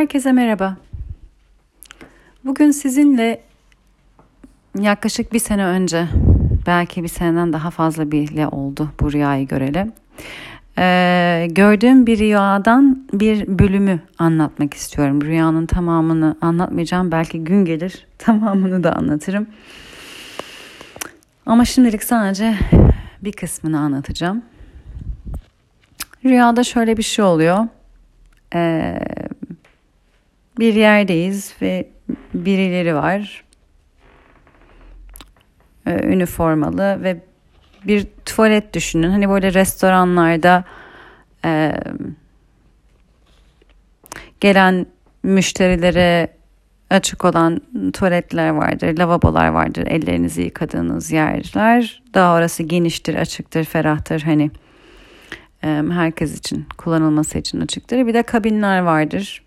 Herkese merhaba. Bugün sizinle yaklaşık bir sene önce, belki bir seneden daha fazla bile oldu bu rüyayı görelim. Ee, gördüğüm bir rüyadan bir bölümü anlatmak istiyorum. Rüyanın tamamını anlatmayacağım. Belki gün gelir tamamını da anlatırım. Ama şimdilik sadece bir kısmını anlatacağım. Rüyada şöyle bir şey oluyor. Ee, bir yerdeyiz ve birileri var. Ee, üniformalı ve bir tuvalet düşünün. Hani böyle restoranlarda e, gelen müşterilere açık olan tuvaletler vardır, lavabolar vardır, ellerinizi yıkadığınız yerler. Daha orası geniştir, açıktır, ferahtır. Hani e, herkes için kullanılması için açıktır. Bir de kabinler vardır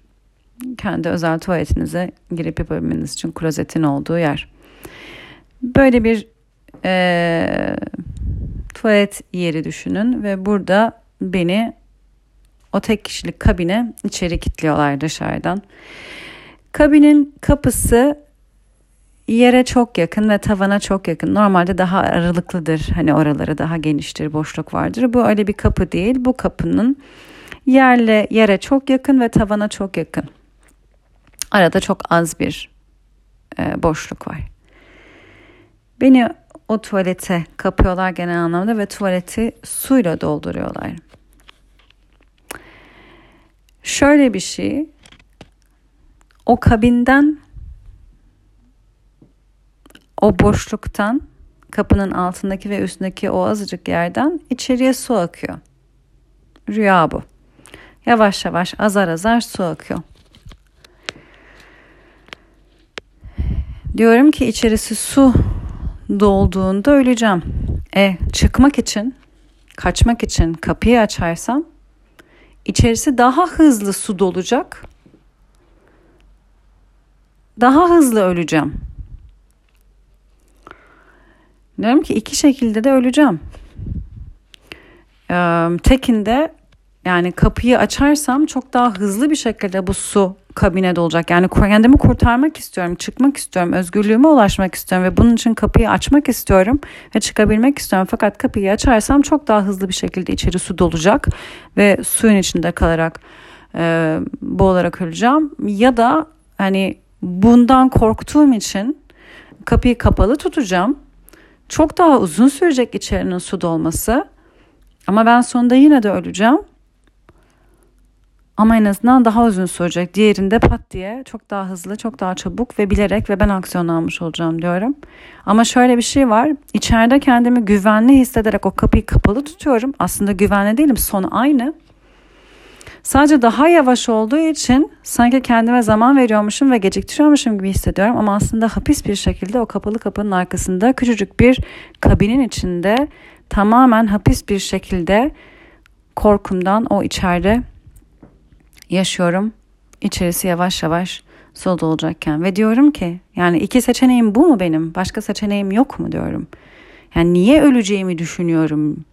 kendi özel tuvaletinize girip yapabilmeniz için klozetin olduğu yer. Böyle bir e, tuvalet yeri düşünün ve burada beni o tek kişilik kabine içeri kilitliyorlar dışarıdan. Kabinin kapısı yere çok yakın ve tavana çok yakın. Normalde daha aralıklıdır. Hani oraları daha geniştir, boşluk vardır. Bu öyle bir kapı değil. Bu kapının yerle yere çok yakın ve tavana çok yakın. Arada çok az bir e, boşluk var. Beni o tuvalete kapıyorlar genel anlamda ve tuvaleti suyla dolduruyorlar. Şöyle bir şey, o kabinden, o boşluktan, kapının altındaki ve üstündeki o azıcık yerden içeriye su akıyor. Rüya bu. Yavaş yavaş azar azar su akıyor. Diyorum ki içerisi su dolduğunda öleceğim. E çıkmak için, kaçmak için kapıyı açarsam içerisi daha hızlı su dolacak. Daha hızlı öleceğim. Diyorum ki iki şekilde de öleceğim. Ee, tekinde yani kapıyı açarsam çok daha hızlı bir şekilde bu su kabine dolacak. Yani kendimi kurtarmak istiyorum, çıkmak istiyorum, özgürlüğüme ulaşmak istiyorum ve bunun için kapıyı açmak istiyorum ve çıkabilmek istiyorum. Fakat kapıyı açarsam çok daha hızlı bir şekilde içeri su dolacak ve suyun içinde kalarak e, boğularak öleceğim. Ya da hani bundan korktuğum için kapıyı kapalı tutacağım. Çok daha uzun sürecek içerinin su dolması. Ama ben sonunda yine de öleceğim ama en azından daha uzun sürecek. Diğerinde pat diye çok daha hızlı, çok daha çabuk ve bilerek ve ben aksiyon almış olacağım diyorum. Ama şöyle bir şey var. İçeride kendimi güvenli hissederek o kapıyı kapalı tutuyorum. Aslında güvenli değilim. Son aynı. Sadece daha yavaş olduğu için sanki kendime zaman veriyormuşum ve geciktiriyormuşum gibi hissediyorum. Ama aslında hapis bir şekilde o kapalı kapının arkasında küçücük bir kabinin içinde tamamen hapis bir şekilde korkumdan o içeride yaşıyorum. İçerisi yavaş yavaş sol olacakken ve diyorum ki yani iki seçeneğim bu mu benim? Başka seçeneğim yok mu diyorum. Yani niye öleceğimi düşünüyorum.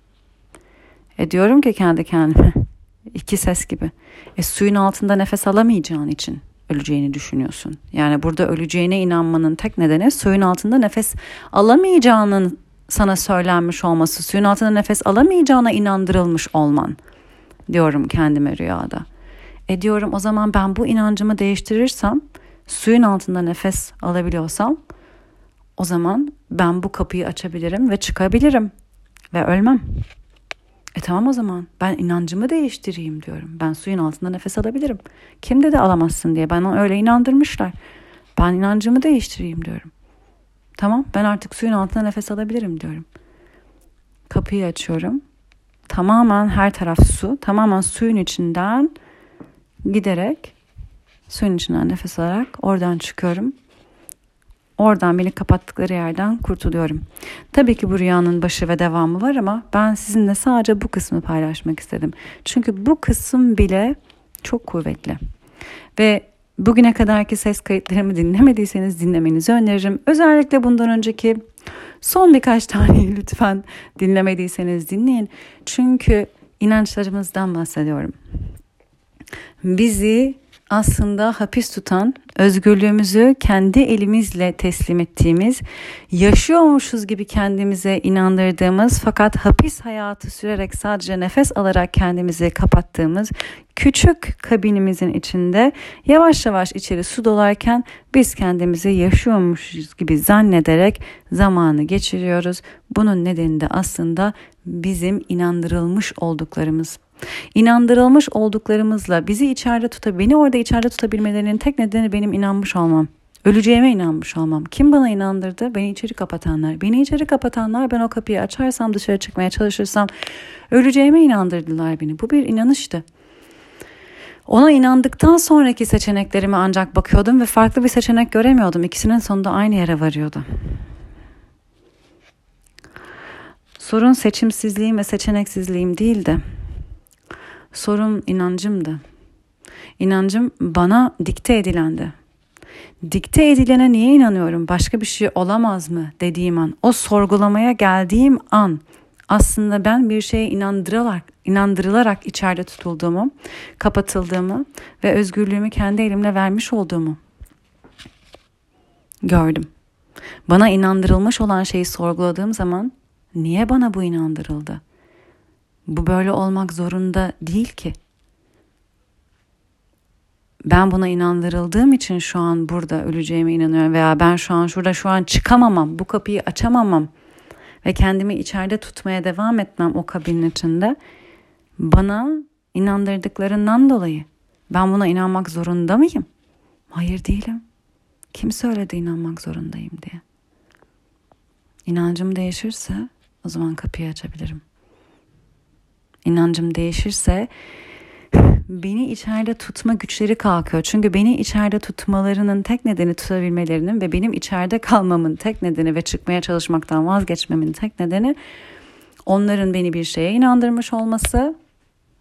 E diyorum ki kendi kendime iki ses gibi. E suyun altında nefes alamayacağın için öleceğini düşünüyorsun. Yani burada öleceğine inanmanın tek nedeni suyun altında nefes alamayacağının sana söylenmiş olması, suyun altında nefes alamayacağına inandırılmış olman diyorum kendime rüyada. E diyorum o zaman ben bu inancımı değiştirirsem, suyun altında nefes alabiliyorsam o zaman ben bu kapıyı açabilirim ve çıkabilirim ve ölmem. E tamam o zaman ben inancımı değiştireyim diyorum. Ben suyun altında nefes alabilirim. Kim dedi alamazsın diye bana öyle inandırmışlar. Ben inancımı değiştireyim diyorum. Tamam ben artık suyun altında nefes alabilirim diyorum. Kapıyı açıyorum. Tamamen her taraf su. Tamamen suyun içinden giderek suyun içinden nefes alarak oradan çıkıyorum. Oradan beni kapattıkları yerden kurtuluyorum. Tabii ki bu rüyanın başı ve devamı var ama ben sizinle sadece bu kısmı paylaşmak istedim. Çünkü bu kısım bile çok kuvvetli. Ve bugüne kadarki ses kayıtlarımı dinlemediyseniz dinlemenizi öneririm. Özellikle bundan önceki son birkaç taneyi lütfen dinlemediyseniz dinleyin. Çünkü inançlarımızdan bahsediyorum bizi aslında hapis tutan, özgürlüğümüzü kendi elimizle teslim ettiğimiz, yaşıyormuşuz gibi kendimize inandırdığımız fakat hapis hayatı sürerek sadece nefes alarak kendimizi kapattığımız küçük kabinimizin içinde yavaş yavaş içeri su dolarken biz kendimizi yaşıyormuşuz gibi zannederek zamanı geçiriyoruz. Bunun nedeni de aslında bizim inandırılmış olduklarımız. İnandırılmış olduklarımızla bizi içeride tuta, beni orada içeride tutabilmelerinin tek nedeni benim inanmış olmam. Öleceğime inanmış olmam. Kim bana inandırdı? Beni içeri kapatanlar. Beni içeri kapatanlar ben o kapıyı açarsam dışarı çıkmaya çalışırsam öleceğime inandırdılar beni. Bu bir inanıştı. Ona inandıktan sonraki seçeneklerime ancak bakıyordum ve farklı bir seçenek göremiyordum. İkisinin sonunda aynı yere varıyordu. Sorun seçimsizliğim ve seçeneksizliğim değildi. Sorun inancımdı. İnancım bana dikte edilendi. Dikte edilene niye inanıyorum? Başka bir şey olamaz mı dediğim an, o sorgulamaya geldiğim an aslında ben bir şeye inandırılarak, inandırılarak içeride tutulduğumu, kapatıldığımı ve özgürlüğümü kendi elimle vermiş olduğumu gördüm. Bana inandırılmış olan şeyi sorguladığım zaman niye bana bu inandırıldı? Bu böyle olmak zorunda değil ki. Ben buna inandırıldığım için şu an burada öleceğime inanıyorum veya ben şu an şurada şu an çıkamamam, bu kapıyı açamamam ve kendimi içeride tutmaya devam etmem o kabinin içinde bana inandırdıklarından dolayı ben buna inanmak zorunda mıyım? Hayır değilim. Kim söyledi inanmak zorundayım diye? İnancım değişirse o zaman kapıyı açabilirim inancım değişirse beni içeride tutma güçleri kalkıyor. Çünkü beni içeride tutmalarının tek nedeni tutabilmelerinin ve benim içeride kalmamın tek nedeni ve çıkmaya çalışmaktan vazgeçmemin tek nedeni onların beni bir şeye inandırmış olması.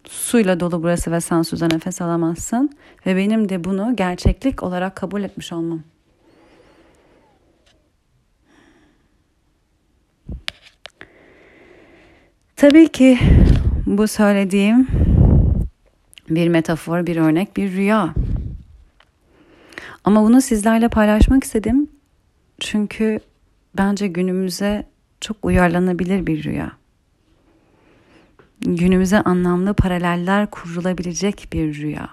Suyla dolu burası ve sen suza nefes alamazsın ve benim de bunu gerçeklik olarak kabul etmiş olmam. Tabii ki bu söylediğim bir metafor, bir örnek, bir rüya. Ama bunu sizlerle paylaşmak istedim. Çünkü bence günümüze çok uyarlanabilir bir rüya. Günümüze anlamlı paraleller kurulabilecek bir rüya.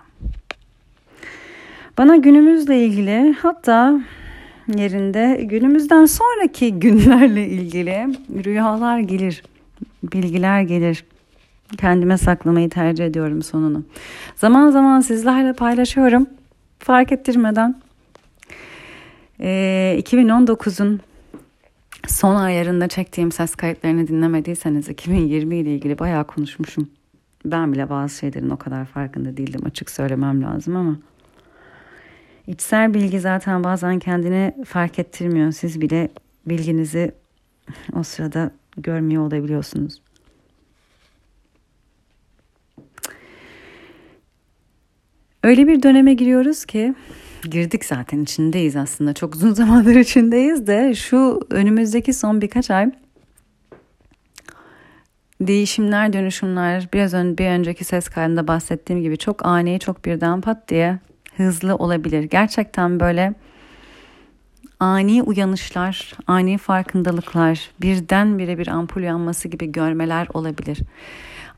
Bana günümüzle ilgili hatta yerinde günümüzden sonraki günlerle ilgili rüyalar gelir, bilgiler gelir kendime saklamayı tercih ediyorum sonunu. Zaman zaman sizlerle paylaşıyorum. Fark ettirmeden. Ee, 2019'un son aylarında çektiğim ses kayıtlarını dinlemediyseniz 2020 ile ilgili bayağı konuşmuşum. Ben bile bazı şeylerin o kadar farkında değildim açık söylemem lazım ama. İçsel bilgi zaten bazen kendini fark ettirmiyor. Siz bile bilginizi o sırada görmüyor olabiliyorsunuz. Öyle bir döneme giriyoruz ki girdik zaten içindeyiz aslında. Çok uzun zamandır içindeyiz de şu önümüzdeki son birkaç ay değişimler, dönüşümler biraz ön, bir önceki ses kaydında bahsettiğim gibi çok ani, çok birden pat diye hızlı olabilir. Gerçekten böyle ani uyanışlar, ani farkındalıklar, birden bire bir ampul yanması gibi görmeler olabilir.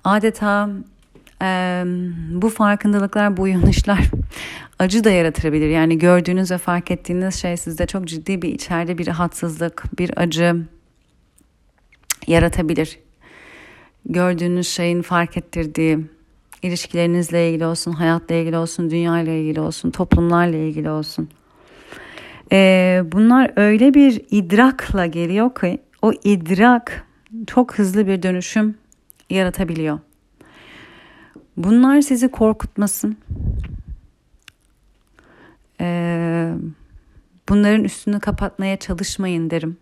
Adeta e, bu farkındalıklar, bu uyanışlar acı da yaratabilir. Yani gördüğünüz ve fark ettiğiniz şey sizde çok ciddi bir içeride bir rahatsızlık, bir acı yaratabilir. Gördüğünüz şeyin fark ettirdiği ilişkilerinizle ilgili olsun, hayatla ilgili olsun, dünya ile ilgili olsun, toplumlarla ilgili olsun. Ee, bunlar öyle bir idrakla geliyor ki o idrak çok hızlı bir dönüşüm yaratabiliyor. Bunlar sizi korkutmasın. Ee, bunların üstünü kapatmaya çalışmayın derim.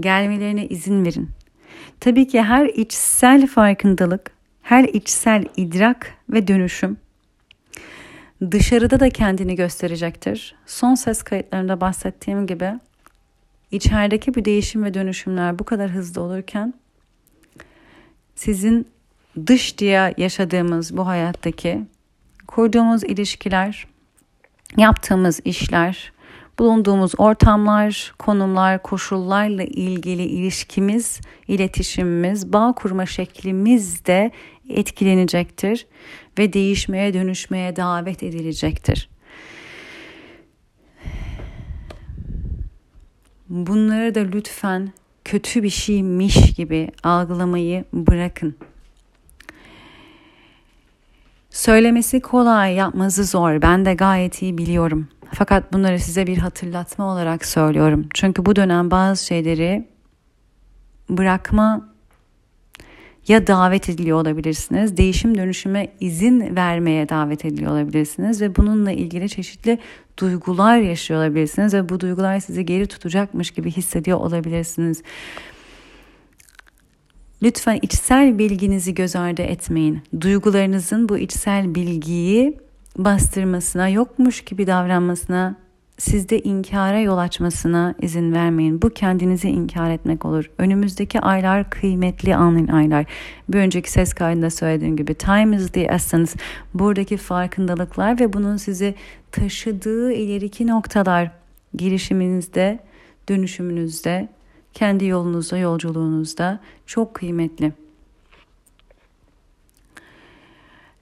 Gelmelerine izin verin. Tabii ki her içsel farkındalık, her içsel idrak ve dönüşüm dışarıda da kendini gösterecektir. Son ses kayıtlarında bahsettiğim gibi içerideki bir değişim ve dönüşümler bu kadar hızlı olurken sizin dış diye yaşadığımız bu hayattaki kurduğumuz ilişkiler, yaptığımız işler, bulunduğumuz ortamlar, konumlar, koşullarla ilgili ilişkimiz, iletişimimiz, bağ kurma şeklimiz de etkilenecektir ve değişmeye, dönüşmeye davet edilecektir. Bunları da lütfen kötü bir şeymiş gibi algılamayı bırakın. Söylemesi kolay, yapması zor. Ben de gayet iyi biliyorum. Fakat bunları size bir hatırlatma olarak söylüyorum. Çünkü bu dönem bazı şeyleri bırakma ya davet ediliyor olabilirsiniz, değişim dönüşüme izin vermeye davet ediliyor olabilirsiniz ve bununla ilgili çeşitli duygular yaşıyor olabilirsiniz ve bu duygular sizi geri tutacakmış gibi hissediyor olabilirsiniz. Lütfen içsel bilginizi göz ardı etmeyin. Duygularınızın bu içsel bilgiyi bastırmasına, yokmuş gibi davranmasına, sizde inkara yol açmasına izin vermeyin. Bu kendinizi inkar etmek olur. Önümüzdeki aylar kıymetli anın aylar. Bir önceki ses kaydında söylediğim gibi time is the essence. Buradaki farkındalıklar ve bunun sizi taşıdığı ileriki noktalar girişiminizde, dönüşümünüzde, kendi yolunuzda, yolculuğunuzda çok kıymetli.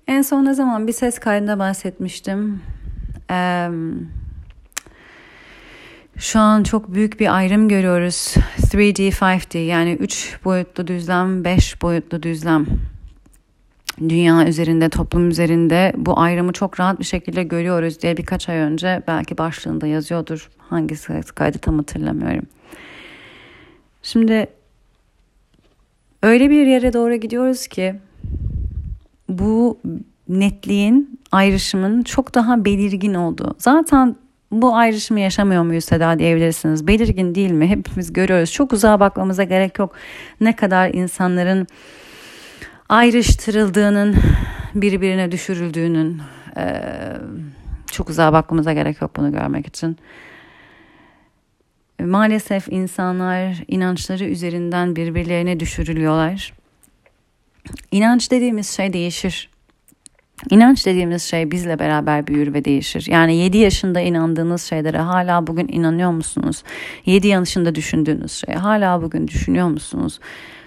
En son ne zaman bir ses kaydında bahsetmiştim. Ee, şu an çok büyük bir ayrım görüyoruz. 3D, 5D yani 3 boyutlu düzlem, 5 boyutlu düzlem. Dünya üzerinde, toplum üzerinde bu ayrımı çok rahat bir şekilde görüyoruz diye birkaç ay önce belki başlığında yazıyordur. Hangisi kaydı tam hatırlamıyorum. Şimdi öyle bir yere doğru gidiyoruz ki bu netliğin, ayrışımın çok daha belirgin olduğu. Zaten bu ayrışımı yaşamıyor muyuz Seda diyebilirsiniz. Belirgin değil mi? Hepimiz görüyoruz. Çok uzağa bakmamıza gerek yok. Ne kadar insanların ayrıştırıldığının, birbirine düşürüldüğünün çok uzağa bakmamıza gerek yok bunu görmek için. Maalesef insanlar inançları üzerinden birbirlerine düşürülüyorlar. İnanç dediğimiz şey değişir. İnanç dediğimiz şey bizle beraber büyür ve değişir. Yani 7 yaşında inandığınız şeylere hala bugün inanıyor musunuz? 7 yaşında düşündüğünüz şeye hala bugün düşünüyor musunuz?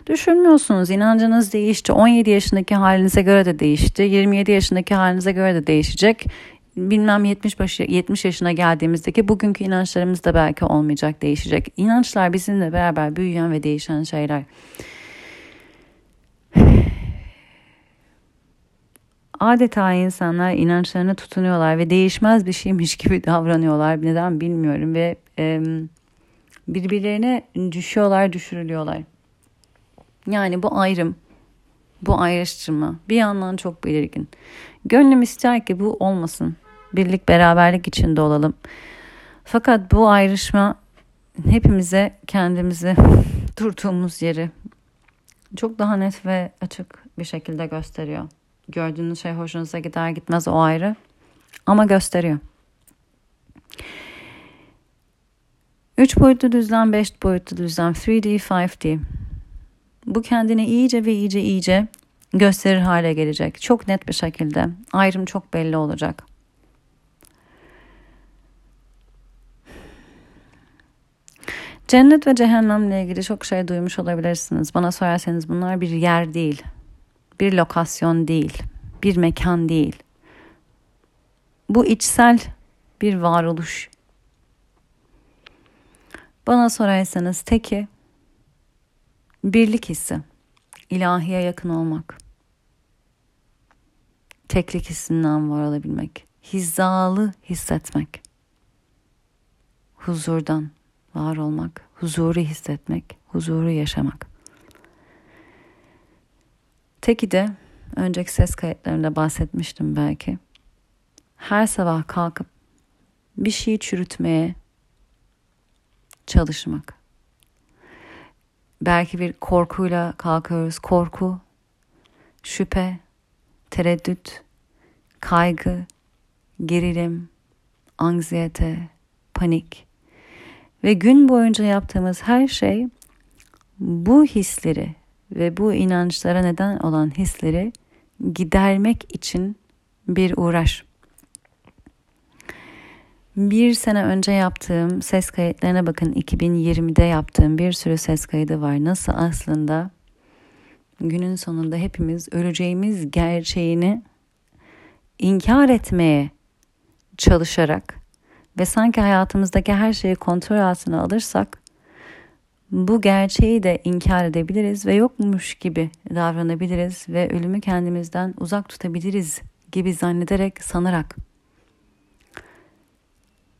Düşünmüyorsunuz. İnancınız değişti. 17 yaşındaki halinize göre de değişti. 27 yaşındaki halinize göre de değişecek. Bilmem 70 başı 70 yaşına geldiğimizdeki bugünkü inançlarımız da belki olmayacak, değişecek. İnançlar bizimle beraber büyüyen ve değişen şeyler. adeta insanlar inançlarına tutunuyorlar ve değişmez bir şeymiş gibi davranıyorlar. Neden bilmiyorum ve e, birbirlerine düşüyorlar, düşürülüyorlar. Yani bu ayrım, bu ayrıştırma bir yandan çok belirgin. Gönlüm ister ki bu olmasın. Birlik, beraberlik içinde olalım. Fakat bu ayrışma hepimize kendimizi durduğumuz yeri çok daha net ve açık bir şekilde gösteriyor. Gördüğünüz şey hoşunuza gider gitmez o ayrı. Ama gösteriyor. 3 boyutlu düzlem, 5 boyutlu düzlem, 3D, 5D. Bu kendini iyice ve iyice iyice gösterir hale gelecek. Çok net bir şekilde. Ayrım çok belli olacak. Cennet ve cehennemle ilgili çok şey duymuş olabilirsiniz. Bana sorarsanız bunlar bir yer değil bir lokasyon değil, bir mekan değil. Bu içsel bir varoluş. Bana sorarsanız teki birlik hissi, ilahiye yakın olmak, teklik hissinden var olabilmek, hizalı hissetmek, huzurdan var olmak, huzuru hissetmek, huzuru yaşamak. Teki de önceki ses kayıtlarında bahsetmiştim belki. Her sabah kalkıp bir şey çürütmeye çalışmak. Belki bir korkuyla kalkıyoruz. Korku, şüphe, tereddüt, kaygı, gerilim, anksiyete, panik ve gün boyunca yaptığımız her şey bu hisleri ve bu inançlara neden olan hisleri gidermek için bir uğraş. Bir sene önce yaptığım ses kayıtlarına bakın 2020'de yaptığım bir sürü ses kaydı var. Nasıl aslında günün sonunda hepimiz öleceğimiz gerçeğini inkar etmeye çalışarak ve sanki hayatımızdaki her şeyi kontrol altına alırsak bu gerçeği de inkar edebiliriz ve yokmuş gibi davranabiliriz ve ölümü kendimizden uzak tutabiliriz gibi zannederek, sanarak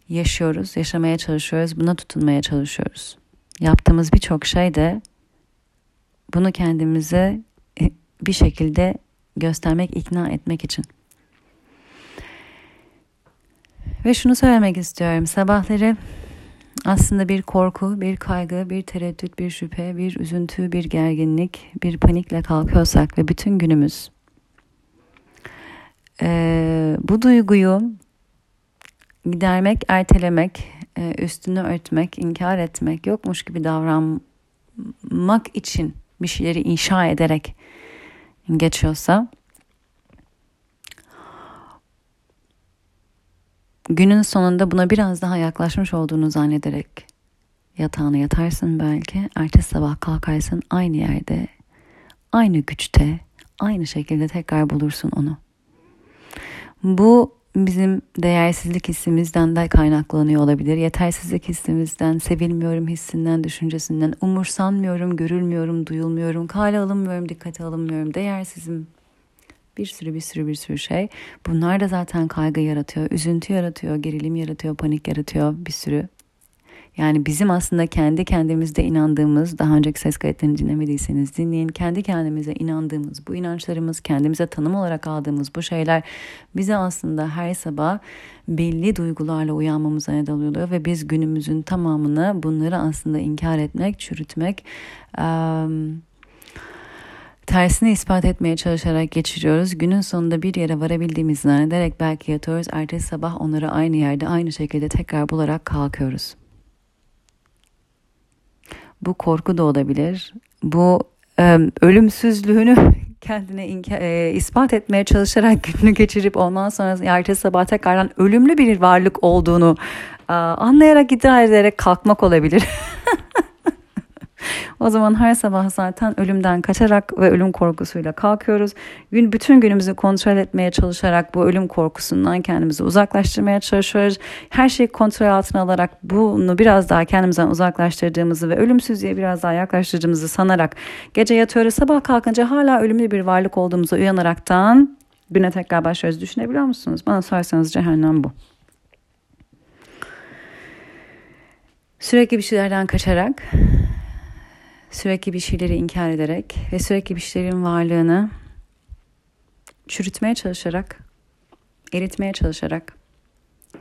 yaşıyoruz, yaşamaya çalışıyoruz, buna tutunmaya çalışıyoruz. Yaptığımız birçok şey de bunu kendimize e, bir şekilde göstermek, ikna etmek için. Ve şunu söylemek istiyorum. Sabahları aslında bir korku, bir kaygı, bir tereddüt, bir şüphe, bir üzüntü, bir gerginlik, bir panikle kalkıyorsak ve bütün günümüz e, bu duyguyu gidermek, ertelemek, e, üstünü örtmek, inkar etmek, yokmuş gibi davranmak için bir şeyleri inşa ederek geçiyorsa günün sonunda buna biraz daha yaklaşmış olduğunu zannederek yatağına yatarsın belki. Ertesi sabah kalkarsın aynı yerde, aynı güçte, aynı şekilde tekrar bulursun onu. Bu bizim değersizlik hissimizden de kaynaklanıyor olabilir. Yetersizlik hissimizden, sevilmiyorum hissinden, düşüncesinden, umursanmıyorum, görülmüyorum, duyulmuyorum, kale alınmıyorum, dikkate alınmıyorum, değersizim. Bir sürü bir sürü bir sürü şey. Bunlar da zaten kaygı yaratıyor, üzüntü yaratıyor, gerilim yaratıyor, panik yaratıyor bir sürü yani bizim aslında kendi kendimizde inandığımız, daha önceki ses kayıtlarını dinlemediyseniz dinleyin. Kendi kendimize inandığımız, bu inançlarımız, kendimize tanım olarak aldığımız bu şeyler bize aslında her sabah belli duygularla uyanmamıza neden oluyor ve biz günümüzün tamamını bunları aslında inkar etmek, çürütmek, tersini ispat etmeye çalışarak geçiriyoruz. Günün sonunda bir yere varabildiğimizi zannederek belki yatıyoruz. Ertesi sabah onları aynı yerde aynı şekilde tekrar bularak kalkıyoruz. Bu korku da olabilir. Bu e, ölümsüzlüğünü kendine inka, e, ispat etmeye çalışarak gününü geçirip ondan sonra ertesi sabah tekrardan ölümlü bir varlık olduğunu e, anlayarak iddia ederek kalkmak olabilir. O zaman her sabah zaten ölümden kaçarak ve ölüm korkusuyla kalkıyoruz. Gün bütün günümüzü kontrol etmeye çalışarak bu ölüm korkusundan kendimizi uzaklaştırmaya çalışıyoruz. Her şeyi kontrol altına alarak bunu biraz daha kendimizden uzaklaştırdığımızı ve ölümsüzlüğe biraz daha yaklaştırdığımızı sanarak gece yatıyoruz. Sabah kalkınca hala ölümlü bir varlık olduğumuzu uyanaraktan güne tekrar başlıyoruz. Düşünebiliyor musunuz? Bana sorarsanız cehennem bu. Sürekli bir şeylerden kaçarak sürekli bir şeyleri inkar ederek ve sürekli bir şeylerin varlığını çürütmeye çalışarak, eritmeye çalışarak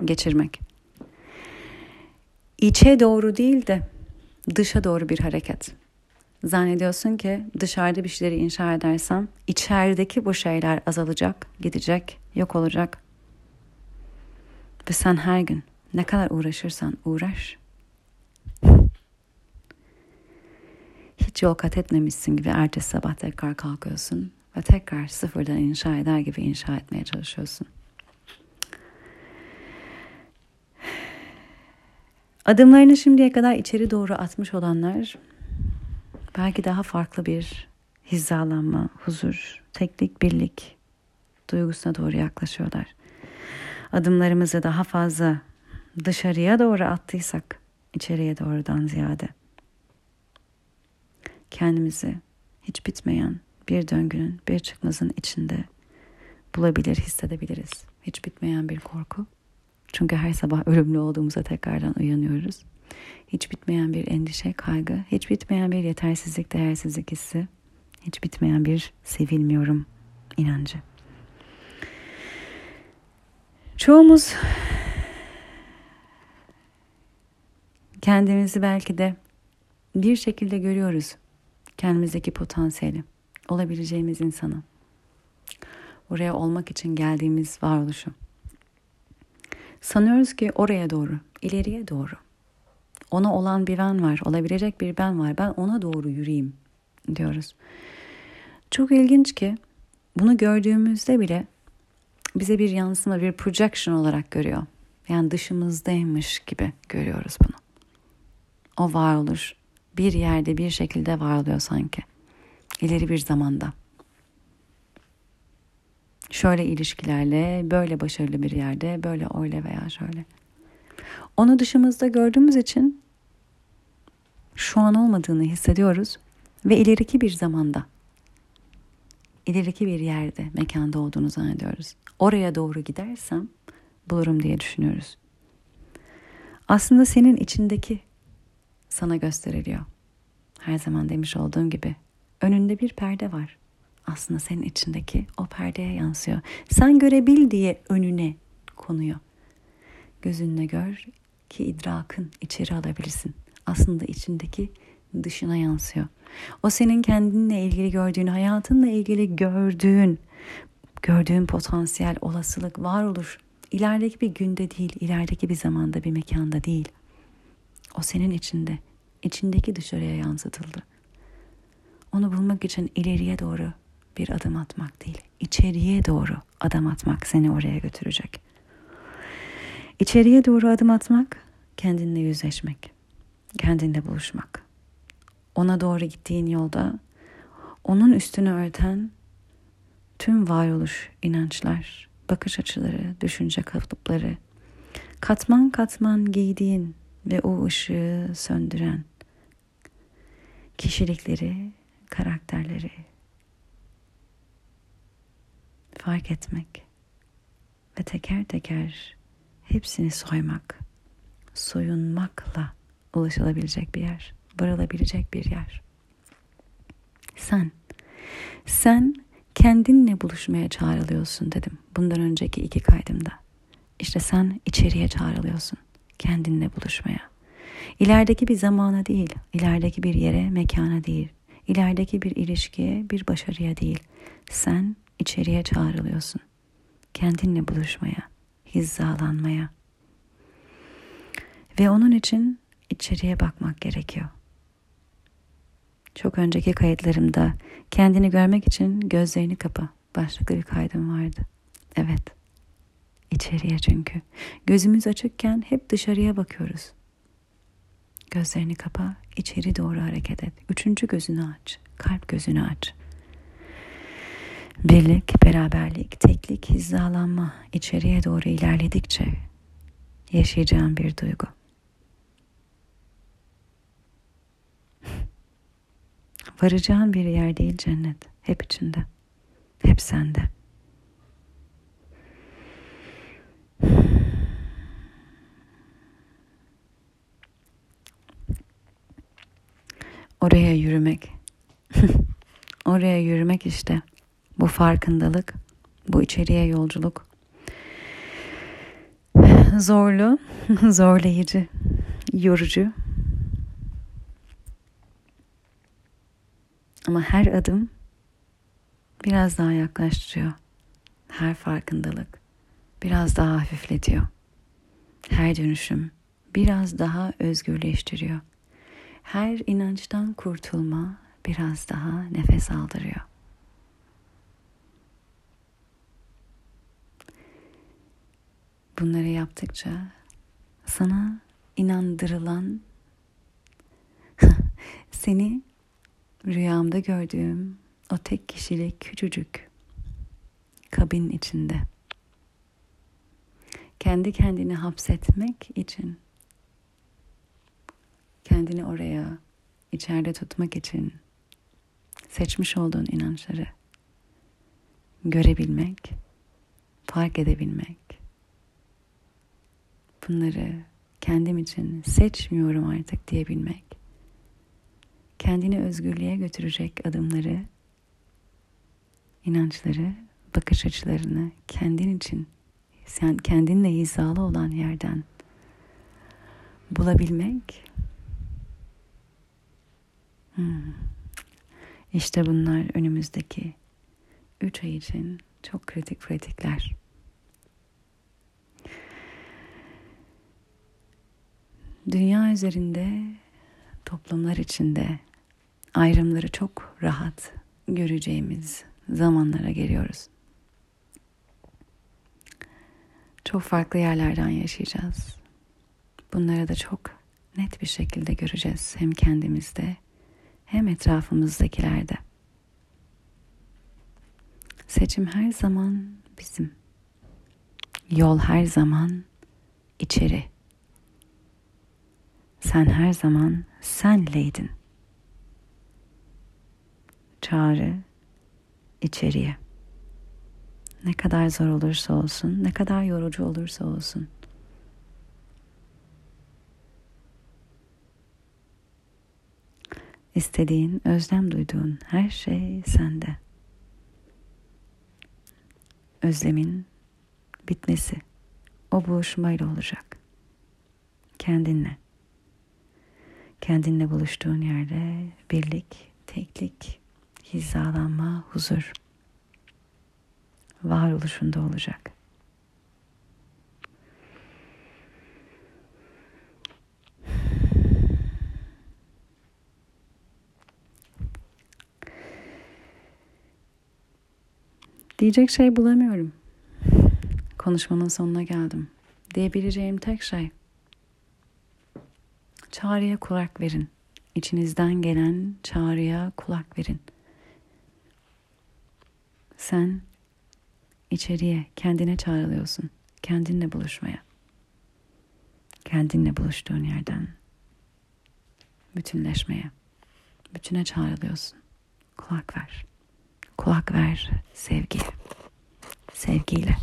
geçirmek. İçe doğru değil de dışa doğru bir hareket. Zannediyorsun ki dışarıda bir şeyleri inşa edersen içerideki bu şeyler azalacak, gidecek, yok olacak. Ve sen her gün ne kadar uğraşırsan uğraş hiç yol kat etmemişsin gibi ertesi sabah tekrar kalkıyorsun ve tekrar sıfırdan inşa eder gibi inşa etmeye çalışıyorsun. Adımlarını şimdiye kadar içeri doğru atmış olanlar belki daha farklı bir hizalanma, huzur, teklik, birlik duygusuna doğru yaklaşıyorlar. Adımlarımızı daha fazla dışarıya doğru attıysak içeriye doğrudan ziyade kendimizi hiç bitmeyen bir döngünün, bir çıkmazın içinde bulabilir, hissedebiliriz. Hiç bitmeyen bir korku. Çünkü her sabah ölümlü olduğumuza tekrardan uyanıyoruz. Hiç bitmeyen bir endişe, kaygı, hiç bitmeyen bir yetersizlik, değersizlik hissi, hiç bitmeyen bir sevilmiyorum inancı. Çoğumuz kendimizi belki de bir şekilde görüyoruz kendimizdeki potansiyeli, olabileceğimiz insanı, oraya olmak için geldiğimiz varoluşu. Sanıyoruz ki oraya doğru, ileriye doğru. Ona olan bir ben var, olabilecek bir ben var. Ben ona doğru yürüyeyim diyoruz. Çok ilginç ki bunu gördüğümüzde bile bize bir yansıma, bir projection olarak görüyor. Yani dışımızdaymış gibi görüyoruz bunu. O varoluş bir yerde bir şekilde var oluyor sanki. İleri bir zamanda. Şöyle ilişkilerle, böyle başarılı bir yerde, böyle öyle veya şöyle. Onu dışımızda gördüğümüz için şu an olmadığını hissediyoruz ve ileriki bir zamanda, ileriki bir yerde, mekanda olduğunu zannediyoruz. Oraya doğru gidersem bulurum diye düşünüyoruz. Aslında senin içindeki sana gösteriliyor. Her zaman demiş olduğum gibi önünde bir perde var. Aslında senin içindeki o perdeye yansıyor. Sen görebil diye önüne konuyor. Gözünle gör ki idrakın içeri alabilirsin. Aslında içindeki dışına yansıyor. O senin kendinle ilgili gördüğün, hayatınla ilgili gördüğün, gördüğün potansiyel, olasılık, varoluş ilerideki bir günde değil, ilerideki bir zamanda, bir mekanda değil. O senin içinde, içindeki dışarıya yansıtıldı. Onu bulmak için ileriye doğru bir adım atmak değil, içeriye doğru adım atmak seni oraya götürecek. İçeriye doğru adım atmak, kendinle yüzleşmek, kendinle buluşmak. Ona doğru gittiğin yolda onun üstünü örten tüm varoluş inançlar, bakış açıları, düşünce kalıpları, katman katman giydiğin ve o ışığı söndüren kişilikleri, karakterleri fark etmek ve teker teker hepsini soymak, soyunmakla ulaşılabilecek bir yer, varılabilecek bir yer. Sen, sen kendinle buluşmaya çağrılıyorsun dedim bundan önceki iki kaydımda. İşte sen içeriye çağrılıyorsun kendinle buluşmaya. İlerideki bir zamana değil, ilerideki bir yere, mekana değil, ilerideki bir ilişkiye, bir başarıya değil. Sen içeriye çağrılıyorsun. Kendinle buluşmaya, hizalanmaya. Ve onun için içeriye bakmak gerekiyor. Çok önceki kayıtlarımda kendini görmek için gözlerini kapa başlıklı bir kaydım vardı. Evet. İçeriye çünkü. Gözümüz açıkken hep dışarıya bakıyoruz. Gözlerini kapa, içeri doğru hareket et. Üçüncü gözünü aç, kalp gözünü aç. Birlik, beraberlik, teklik, hizalanma içeriye doğru ilerledikçe yaşayacağın bir duygu. Varacağın bir yer değil cennet. Hep içinde. Hep sende. Oraya yürümek. Oraya yürümek işte. Bu farkındalık, bu içeriye yolculuk. Zorlu, zorlayıcı, yorucu Ama her adım biraz daha yaklaştırıyor. Her farkındalık biraz daha hafifletiyor. Her dönüşüm biraz daha özgürleştiriyor. Her inançtan kurtulma biraz daha nefes aldırıyor. Bunları yaptıkça sana inandırılan seni rüyamda gördüğüm o tek kişilik küçücük kabin içinde kendi kendini hapsetmek için kendini oraya içeride tutmak için seçmiş olduğun inançları görebilmek, fark edebilmek. Bunları kendim için seçmiyorum artık diyebilmek kendini özgürlüğe götürecek adımları, inançları, bakış açılarını kendin için, sen kendinle hizalı olan yerden bulabilmek. Hmm. İşte bunlar önümüzdeki üç ay için çok kritik pratikler. Dünya üzerinde toplumlar içinde ayrımları çok rahat göreceğimiz zamanlara geliyoruz. çok farklı yerlerden yaşayacağız. Bunları da çok net bir şekilde göreceğiz hem kendimizde hem etrafımızdakilerde. Seçim her zaman bizim. Yol her zaman içeri. Sen her zaman senleydin. Çağrı içeriye. Ne kadar zor olursa olsun, ne kadar yorucu olursa olsun. İstediğin, özlem duyduğun her şey sende. Özlemin bitmesi o buluşmayla olacak. Kendinle. Kendinle buluştuğun yerde birlik, teklik, hizalanma, huzur varoluşunda olacak. Diyecek şey bulamıyorum. Konuşmanın sonuna geldim. Diyebileceğim tek şey çağrıya kulak verin. İçinizden gelen çağrıya kulak verin. Sen içeriye, kendine çağrılıyorsun. Kendinle buluşmaya. Kendinle buluştuğun yerden bütünleşmeye. Bütüne çağrılıyorsun. Kulak ver. Kulak ver sevgiye. Sevgiyle.